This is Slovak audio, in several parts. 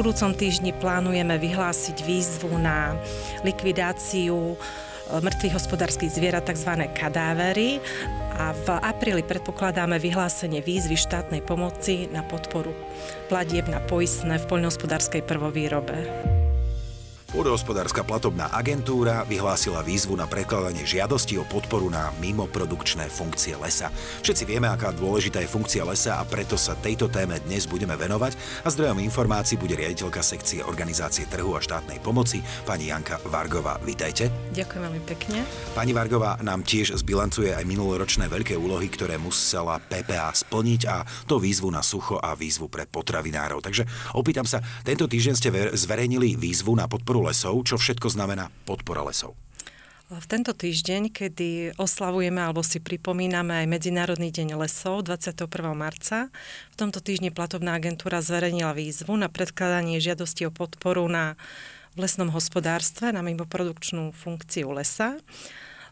budúcom týždni plánujeme vyhlásiť výzvu na likvidáciu mŕtvych hospodárskych zvierat, tzv. kadávery a v apríli predpokladáme vyhlásenie výzvy štátnej pomoci na podporu platieb na poistné v poľnohospodárskej prvovýrobe. Pôdohospodárska platobná agentúra vyhlásila výzvu na prekladanie žiadosti o podporu na mimoprodukčné funkcie lesa. Všetci vieme, aká dôležitá je funkcia lesa a preto sa tejto téme dnes budeme venovať a zdrojom informácií bude riaditeľka sekcie organizácie trhu a štátnej pomoci pani Janka Vargová. Vítajte. Ďakujem veľmi pekne. Pani Vargová nám tiež zbilancuje aj minuloročné veľké úlohy, ktoré musela PPA splniť a to výzvu na sucho a výzvu pre potravinárov. Takže opýtam sa, tento týždeň ste zverejnili výzvu na podporu lesov. Čo všetko znamená podpora lesov? V tento týždeň, kedy oslavujeme alebo si pripomíname aj Medzinárodný deň lesov 21. marca, v tomto týždni platobná agentúra zverejnila výzvu na predkladanie žiadosti o podporu na v lesnom hospodárstve na mimoprodukčnú funkciu lesa.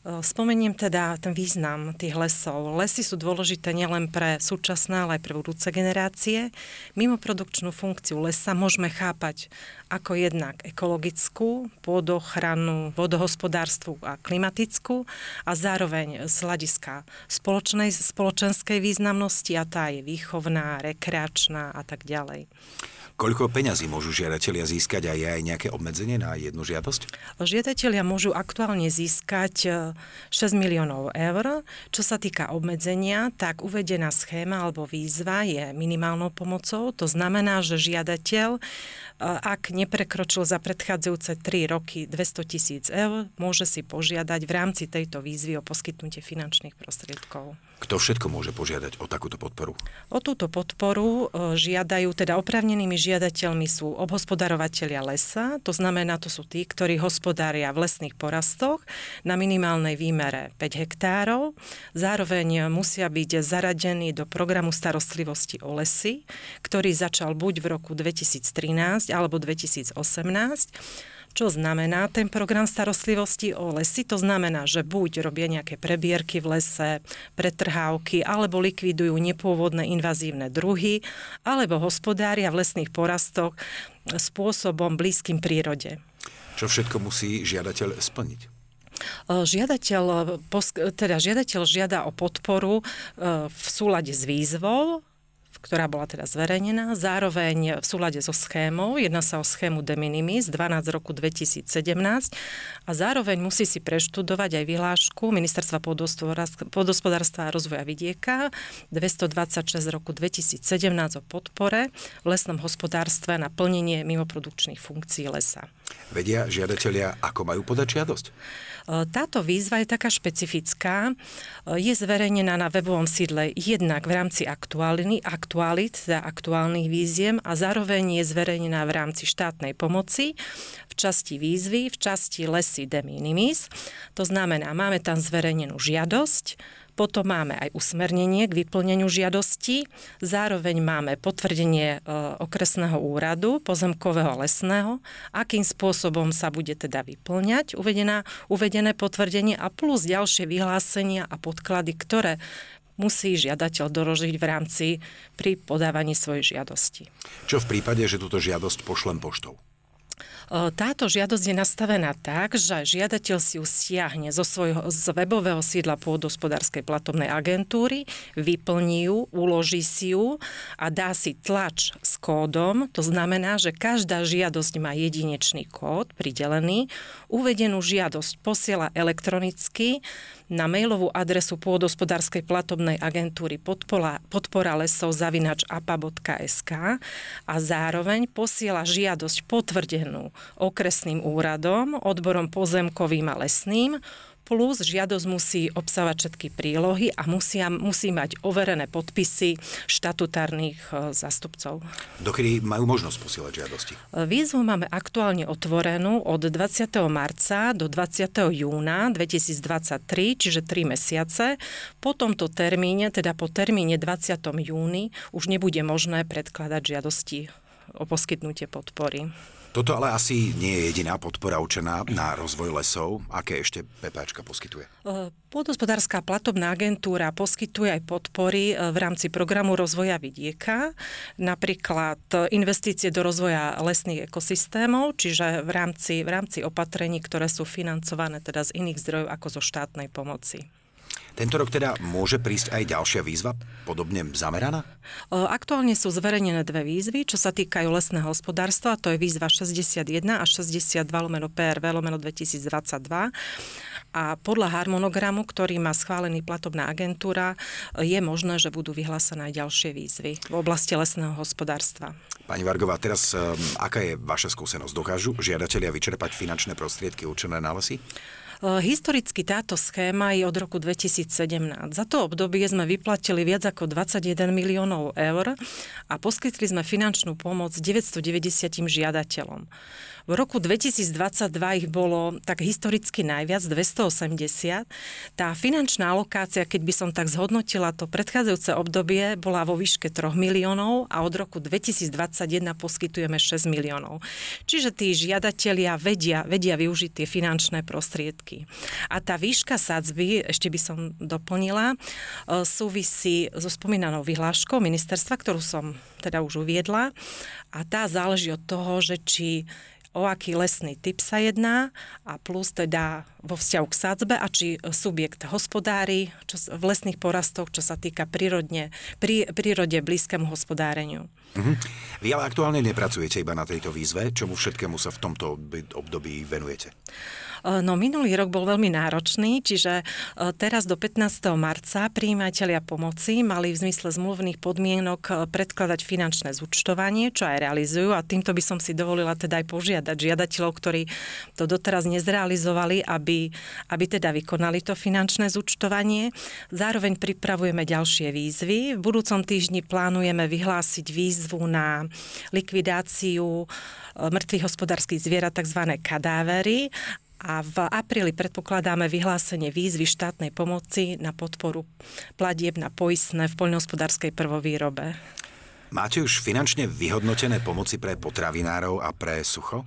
Spomeniem teda ten význam tých lesov. Lesy sú dôležité nielen pre súčasné, ale aj pre budúce generácie. Mimo produkčnú funkciu lesa môžeme chápať ako jednak ekologickú, pôdochranu, vodohospodárstvu a klimatickú a zároveň z hľadiska spoločnej, spoločenskej významnosti a tá je výchovná, rekreačná a tak ďalej. Koľko peňazí môžu žiadatelia získať a je aj nejaké obmedzenie na jednu žiadosť? Žiadatelia môžu aktuálne získať 6 e, miliónov eur. Čo sa týka obmedzenia, tak uvedená schéma alebo výzva je minimálnou pomocou. To znamená, že žiadateľ, e, ak neprekročil za predchádzajúce 3 roky 200 tisíc eur, môže si požiadať v rámci tejto výzvy o poskytnutie finančných prostriedkov. Kto všetko môže požiadať o takúto podporu? O túto podporu e, žiadajú, teda opravnenými žiadateľmi sú obhospodarovateľia lesa, to znamená, to sú tí, ktorí hospodária v lesných porastoch na minimálnej výmere 5 hektárov. Zároveň musia byť zaradení do programu starostlivosti o lesy, ktorý začal buď v roku 2013 alebo 2018 čo znamená ten program starostlivosti o lesy? To znamená, že buď robia nejaké prebierky v lese, pretrhávky, alebo likvidujú nepôvodné invazívne druhy, alebo hospodária v lesných porastoch spôsobom blízkym prírode. Čo všetko musí žiadateľ splniť? Žiadateľ, teda žiadateľ žiada o podporu v súlade s výzvou, ktorá bola teda zverejnená, zároveň v súlade so schémou, jedná sa o schému de minimis 12 roku 2017 a zároveň musí si preštudovať aj vyhlášku Ministerstva pôdospodárstva a rozvoja vidieka 226 roku 2017 o podpore v lesnom hospodárstve na plnenie mimoprodukčných funkcií lesa. Vedia žiadatelia, ako majú podať žiadosť? Táto výzva je taká špecifická. Je zverejnená na webovom sídle jednak v rámci aktuálny, aktualit, teda aktuálnych výziem a zároveň je zverejnená v rámci štátnej pomoci v časti výzvy, v časti lesy de minimis. To znamená, máme tam zverejnenú žiadosť, potom máme aj usmernenie k vyplneniu žiadosti, zároveň máme potvrdenie e, okresného úradu pozemkového lesného, akým spôsobom sa bude teda vyplňať uvedená, uvedené potvrdenie a plus ďalšie vyhlásenia a podklady, ktoré musí žiadateľ dorožiť v rámci pri podávaní svojej žiadosti. Čo v prípade, že túto žiadosť pošlem poštou? Táto žiadosť je nastavená tak, že žiadateľ si ju stiahne zo svojho z webového sídla pôdospodárskej platobnej agentúry, vyplní ju, uloží si ju a dá si tlač s kódom. To znamená, že každá žiadosť má jedinečný kód pridelený. Uvedenú žiadosť posiela elektronicky na mailovú adresu pôdospodárskej platobnej agentúry podpora, podpora lesov zavinač apa.sk a zároveň posiela žiadosť potvrdenú okresným úradom, odborom pozemkovým a lesným plus žiadosť musí obsávať všetky prílohy a musia, musí mať overené podpisy štatutárnych e, zástupcov. Dokedy majú možnosť posielať žiadosti? E, výzvu máme aktuálne otvorenú od 20. marca do 20. júna 2023, čiže 3 mesiace. Po tomto termíne, teda po termíne 20. júni, už nebude možné predkladať žiadosti o poskytnutie podpory. Toto ale asi nie je jediná podpora určená na rozvoj lesov. Aké ešte PPAčka poskytuje? E, Pôdospodárska platobná agentúra poskytuje aj podpory e, v rámci programu rozvoja vidieka, napríklad investície do rozvoja lesných ekosystémov, čiže v rámci, v rámci opatrení, ktoré sú financované teda z iných zdrojov ako zo štátnej pomoci. Tento rok teda môže prísť aj ďalšia výzva, podobne zameraná? Aktuálne sú zverejnené dve výzvy, čo sa týkajú lesného hospodárstva, to je výzva 61 a 62 lomeno PRV lomeno 2022. A podľa harmonogramu, ktorý má schválený platobná agentúra, je možné, že budú vyhlásené aj ďalšie výzvy v oblasti lesného hospodárstva. Pani Vargová, teraz um, aká je vaša skúsenosť? Dokážu žiadatelia vyčerpať finančné prostriedky určené na lesy? Eh, historicky táto schéma je od roku 2017. Za to obdobie sme vyplatili viac ako 21 miliónov eur a poskytli sme finančnú pomoc 990 žiadateľom. V roku 2022 ich bolo tak historicky najviac, 280. Tá finančná alokácia, keď by som tak zhodnotila to predchádzajúce obdobie, bola vo výške 3 miliónov a od roku 2021 poskytujeme 6 miliónov. Čiže tí žiadatelia vedia, vedia využiť tie finančné prostriedky. A tá výška sadzby, ešte by som doplnila, e, súvisí so spomínanou vyhláškou ministerstva, ktorú som teda už uviedla. A tá záleží od toho, že či o aký lesný typ sa jedná a plus teda vo vzťahu k sádzbe a či subjekt hospodári čo, v lesných porastoch, čo sa týka prírodne, prí, prírode blízkemu hospodáreniu. Mm-hmm. Vy ale aktuálne nepracujete iba na tejto výzve, čomu všetkému sa v tomto období venujete? E, no minulý rok bol veľmi náročný, čiže e, teraz do 15. marca príjimateľia pomoci mali v zmysle zmluvných podmienok e, predkladať finančné zúčtovanie, čo aj realizujú a týmto by som si dovolila teda aj požiadať žiadateľov, ktorí to doteraz nezrealizovali, aby, aby teda vykonali to finančné zúčtovanie. Zároveň pripravujeme ďalšie výzvy. V budúcom týždni plánujeme vyhlásiť výzvu na likvidáciu mŕtvych hospodárskych zvierat, tzv. kadávery a v apríli predpokladáme vyhlásenie výzvy štátnej pomoci na podporu platieb na poistné v poľnohospodárskej prvovýrobe. Máte už finančne vyhodnotené pomoci pre potravinárov a pre sucho?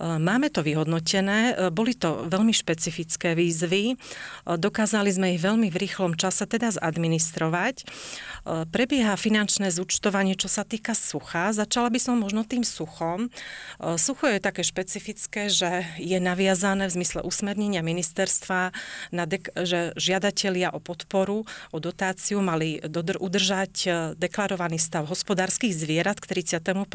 Máme to vyhodnotené, boli to veľmi špecifické výzvy, dokázali sme ich veľmi v rýchlom čase teda zadministrovať. Prebieha finančné zúčtovanie, čo sa týka sucha. Začala by som možno tým suchom. Sucho je také špecifické, že je naviazané v zmysle usmernenia ministerstva, na dek- že žiadatelia o podporu, o dotáciu mali dodr- udržať deklarovaný stav hospodárskych zvierat k 31.8.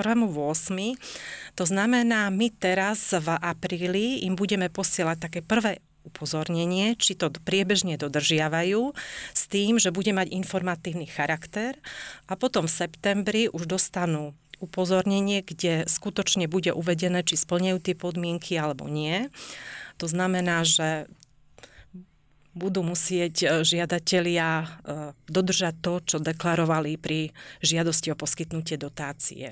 To znamená, my teraz teraz v apríli im budeme posielať také prvé upozornenie, či to priebežne dodržiavajú, s tým, že bude mať informatívny charakter a potom v septembri už dostanú upozornenie, kde skutočne bude uvedené, či splňajú tie podmienky alebo nie. To znamená, že budú musieť e, žiadatelia e, dodržať to, čo deklarovali pri žiadosti o poskytnutie dotácie.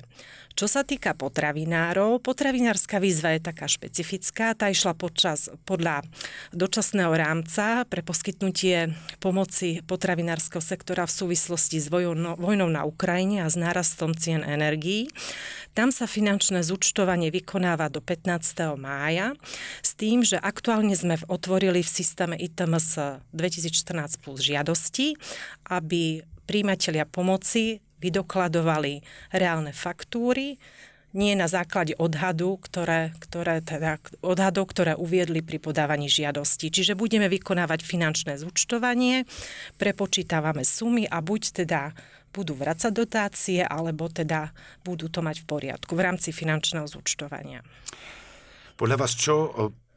Čo sa týka potravinárov, potravinárska výzva je taká špecifická. Tá išla počas, podľa dočasného rámca pre poskytnutie pomoci potravinárskeho sektora v súvislosti s vojnou, na Ukrajine a s nárastom cien energií. Tam sa finančné zúčtovanie vykonáva do 15. mája s tým, že aktuálne sme otvorili v systéme ITMS 2014 plus žiadosti, aby príjimatelia pomoci vydokladovali reálne faktúry, nie na základe odhadu, ktoré, ktoré teda, odhadov, ktoré uviedli pri podávaní žiadosti. Čiže budeme vykonávať finančné zúčtovanie, prepočítavame sumy a buď teda budú vracať dotácie, alebo teda budú to mať v poriadku v rámci finančného zúčtovania. Podľa vás čo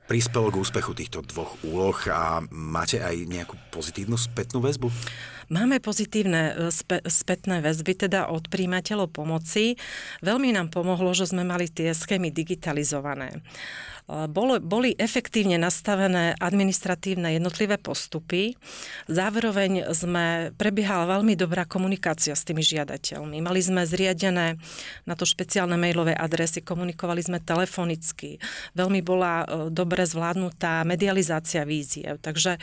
prispelo k úspechu týchto dvoch úloh a máte aj nejakú pozitívnu spätnú väzbu? Máme pozitívne e, spe, spätné väzby teda od príjimateľov pomoci. Veľmi nám pomohlo, že sme mali tie schémy digitalizované. E, boli efektívne nastavené administratívne jednotlivé postupy. Zároveň sme, prebiehala veľmi dobrá komunikácia s tými žiadateľmi. Mali sme zriadené na to špeciálne mailové adresy, komunikovali sme telefonicky. Veľmi bola e, dobre zvládnutá medializácia víziev. Takže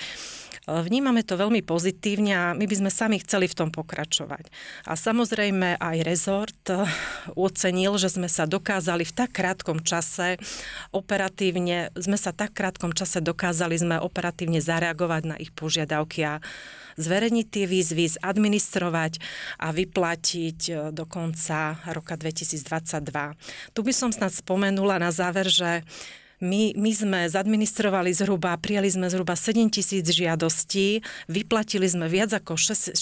Vnímame to veľmi pozitívne a my by by sme sami chceli v tom pokračovať. A samozrejme aj rezort eh, ocenil, že sme sa dokázali v tak krátkom čase operatívne, sme sa tak krátkom čase dokázali sme operatívne zareagovať na ich požiadavky a zverejniť tie výzvy, zadministrovať a vyplatiť eh, do konca roka 2022. Tu by som snad spomenula na záver, že my, my sme zadministrovali zhruba, prijali sme zhruba 7 tisíc žiadostí, vyplatili sme viac ako 6700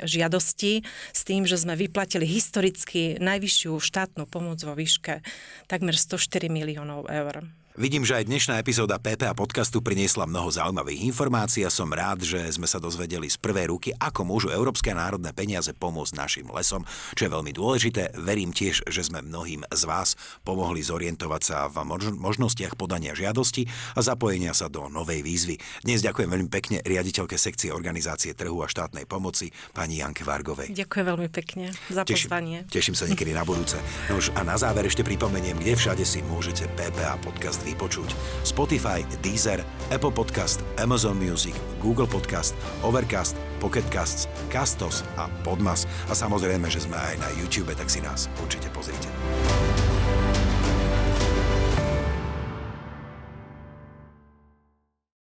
žiadostí s tým, že sme vyplatili historicky najvyššiu štátnu pomoc vo výške takmer 104 miliónov eur. Vidím, že aj dnešná epizóda PPA podcastu priniesla mnoho zaujímavých informácií a som rád, že sme sa dozvedeli z prvej ruky, ako môžu európske národné peniaze pomôcť našim lesom, čo je veľmi dôležité. Verím tiež, že sme mnohým z vás pomohli zorientovať sa v možnostiach podania žiadosti a zapojenia sa do novej výzvy. Dnes ďakujem veľmi pekne riaditeľke sekcie organizácie trhu a štátnej pomoci pani Janke Vargovej. Ďakujem veľmi pekne za pozvanie. Teším, teším sa niekedy na budúce. Nož a na záver ešte pripomeniem, kde všade si môžete PPA podcast vypočuť. Spotify, Deezer, Apple Podcast, Amazon Music, Google Podcast, Overcast, Pocket Casts, Castos a Podmas. A samozrejme, že sme aj na YouTube, tak si nás určite pozrite.